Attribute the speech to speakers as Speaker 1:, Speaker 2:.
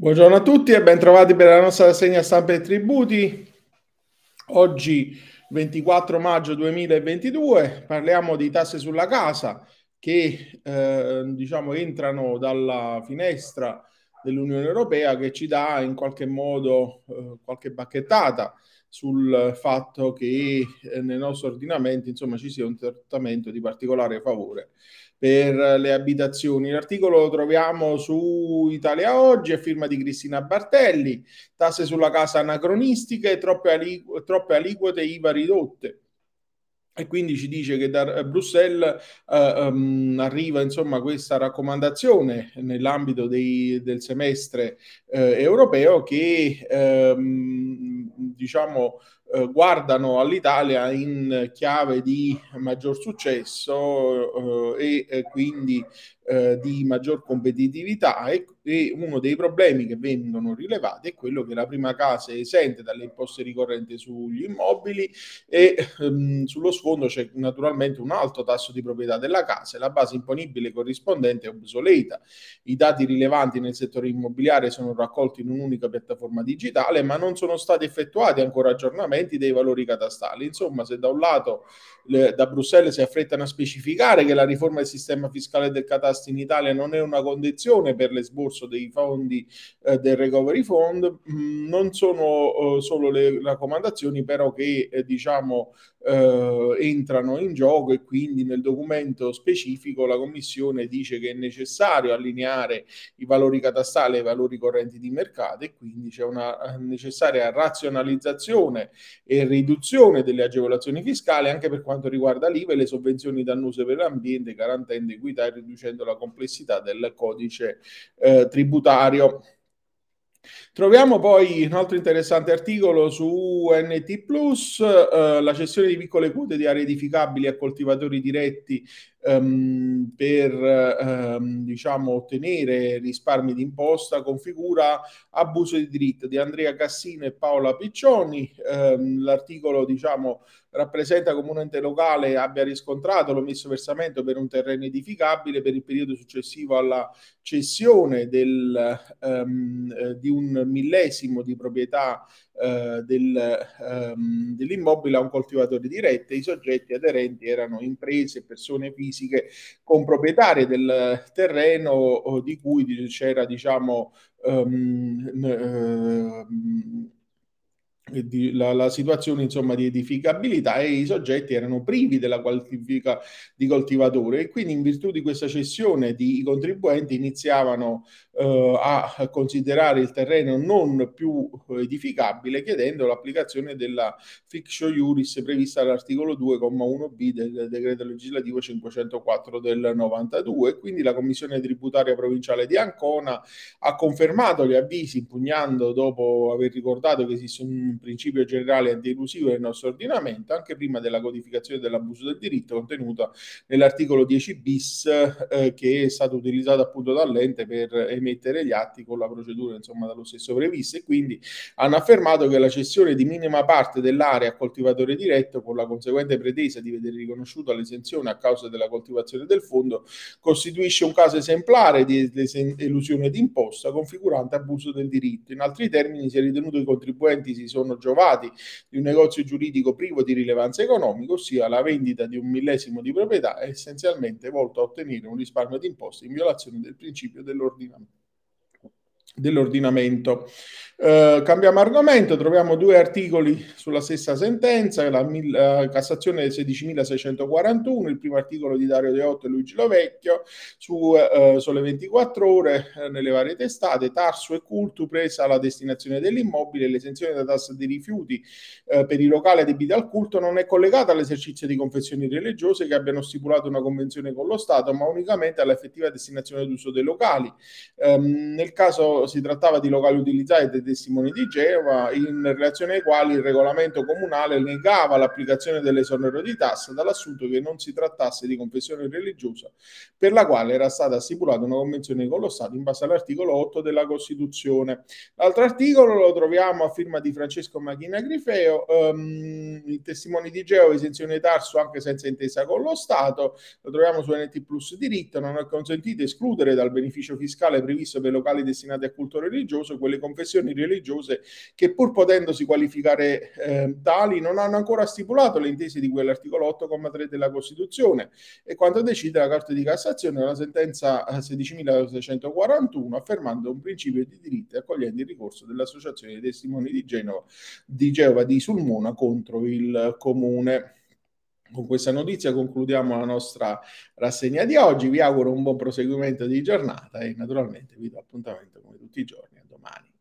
Speaker 1: Buongiorno a tutti e ben trovati per la nostra rassegna stampa e tributi. Oggi 24 maggio 2022 parliamo di tasse sulla casa che eh, diciamo entrano dalla finestra dell'Unione Europea che ci dà in qualche modo eh, qualche bacchettata sul fatto che eh, nel nostro ordinamento insomma ci sia un trattamento di particolare favore per le abitazioni. L'articolo lo troviamo su Italia Oggi, è firma di Cristina Bartelli, tasse sulla casa anacronistiche troppe, aliqu- troppe aliquote IVA ridotte e quindi ci dice che da Bruxelles uh, um, arriva insomma questa raccomandazione nell'ambito dei, del semestre uh, europeo che um, diciamo uh, guardano all'Italia in chiave di maggior successo e quindi eh, di maggior competitività e, e, uno dei problemi che vengono rilevati è quello che la prima casa è esente dalle imposte ricorrenti sugli immobili e ehm, sullo sfondo c'è naturalmente un alto tasso di proprietà della casa e la base imponibile corrispondente è obsoleta. I dati rilevanti nel settore immobiliare sono raccolti in un'unica piattaforma digitale ma non sono stati effettuati ancora aggiornamenti dei valori catastali. Insomma, se da un lato le, da Bruxelles si affrettano a specificare che la riforma del sistema fiscale del catasto in Italia non è una condizione per l'esborso dei fondi eh, del recovery fund, mm, non sono eh, solo le raccomandazioni però che eh, diciamo eh, entrano in gioco e quindi nel documento specifico la Commissione dice che è necessario allineare i valori catastali ai valori correnti di mercato e quindi c'è una eh, necessaria razionalizzazione e riduzione delle agevolazioni fiscali anche per quanto riguarda l'IVA e le sovvenzioni dannose per l'ambiente, garantendo equità e riducendo la complessità del codice eh, tributario. Troviamo poi un altro interessante articolo su NT Plus, eh, la cessione di piccole quote di aree edificabili a coltivatori diretti ehm, per ehm, diciamo, ottenere risparmi di imposta configura abuso di diritto di Andrea Cassino e Paola Piccioni. Ehm, l'articolo diciamo, rappresenta come un ente locale abbia riscontrato l'omesso versamento per un terreno edificabile per il periodo successivo alla cessione del, um, eh, di un millesimo di proprietà uh, del, um, dell'immobile a un coltivatore diretto. I soggetti aderenti erano imprese persone fisiche comproprietarie del terreno di cui c'era diciamo uh, di, la, la, situazione insomma di edificabilità e i soggetti erano privi della qualifica di coltivatore e quindi in virtù di questa cessione di, i contribuenti iniziavano eh, a considerare il terreno non più edificabile chiedendo l'applicazione della fiction iuris prevista dall'articolo 2,1b del decreto legislativo 504 del 92 e quindi la commissione tributaria provinciale di Ancona ha confermato gli avvisi impugnando dopo aver ricordato che esiste un principio generale antielusivo del nostro ordinamento, anche prima della codificazione dell'abuso del diritto contenuta nell'articolo 10 bis eh, che è stato utilizzato appunto dall'ente per emettere gli atti con la procedura insomma dallo stesso prevista e quindi hanno affermato che la cessione di minima parte dell'area a coltivatore diretto con la conseguente pretesa di vedere riconosciuta l'esenzione a causa della coltivazione del fondo costituisce un caso esemplare di elusione d'imposta configurante abuso del diritto. In altri termini si è ritenuto che i contribuenti si sono giovati di un negozio giuridico privo di rilevanza economica, ossia la vendita di un millesimo di proprietà, è essenzialmente volto a ottenere un risparmio di imposte in violazione del principio dell'ordinamento dell'ordinamento. Uh, cambiamo argomento, troviamo due articoli sulla stessa sentenza, la uh, Cassazione 16.641, il primo articolo di Dario Deotto e Luigi Lovecchio, su uh, Sole 24 Ore, nelle varie testate, Tarso e Cultu, presa la destinazione dell'immobile, l'esenzione da tassa dei rifiuti per i locali adibiti al culto non è collegata all'esercizio di confessioni religiose che abbiano stipulato una convenzione con lo Stato, ma unicamente all'effettiva destinazione d'uso dei locali. Um, nel caso si trattava di locali utilizzati dai testimoni di Geova, in relazione ai quali il regolamento comunale negava l'applicazione dell'esonero di tassa dall'assunto che non si trattasse di confessione religiosa, per la quale era stata stipulata una convenzione con lo Stato in base all'articolo 8 della Costituzione. L'altro articolo lo troviamo a firma di Francesco Machina Grifeo, um, i testimoni di Geova, esenzione tarso anche senza intesa con lo Stato, lo troviamo su NT Plus diritto, non è consentito escludere dal beneficio fiscale previsto per locali destinati a culto religioso, quelle confessioni religiose che pur potendosi qualificare eh, tali non hanno ancora stipulato le intese di quell'articolo 8,3 della Costituzione e quanto decide la Corte di Cassazione nella sentenza 16.641 eh, affermando un principio di diritto e accogliendo il ricorso dell'Associazione dei Testimoni di Genova di Geova di Sulmona contro il Comune. Con questa notizia concludiamo la nostra rassegna di oggi. Vi auguro un buon proseguimento di giornata e naturalmente vi do appuntamento come tutti i giorni a domani.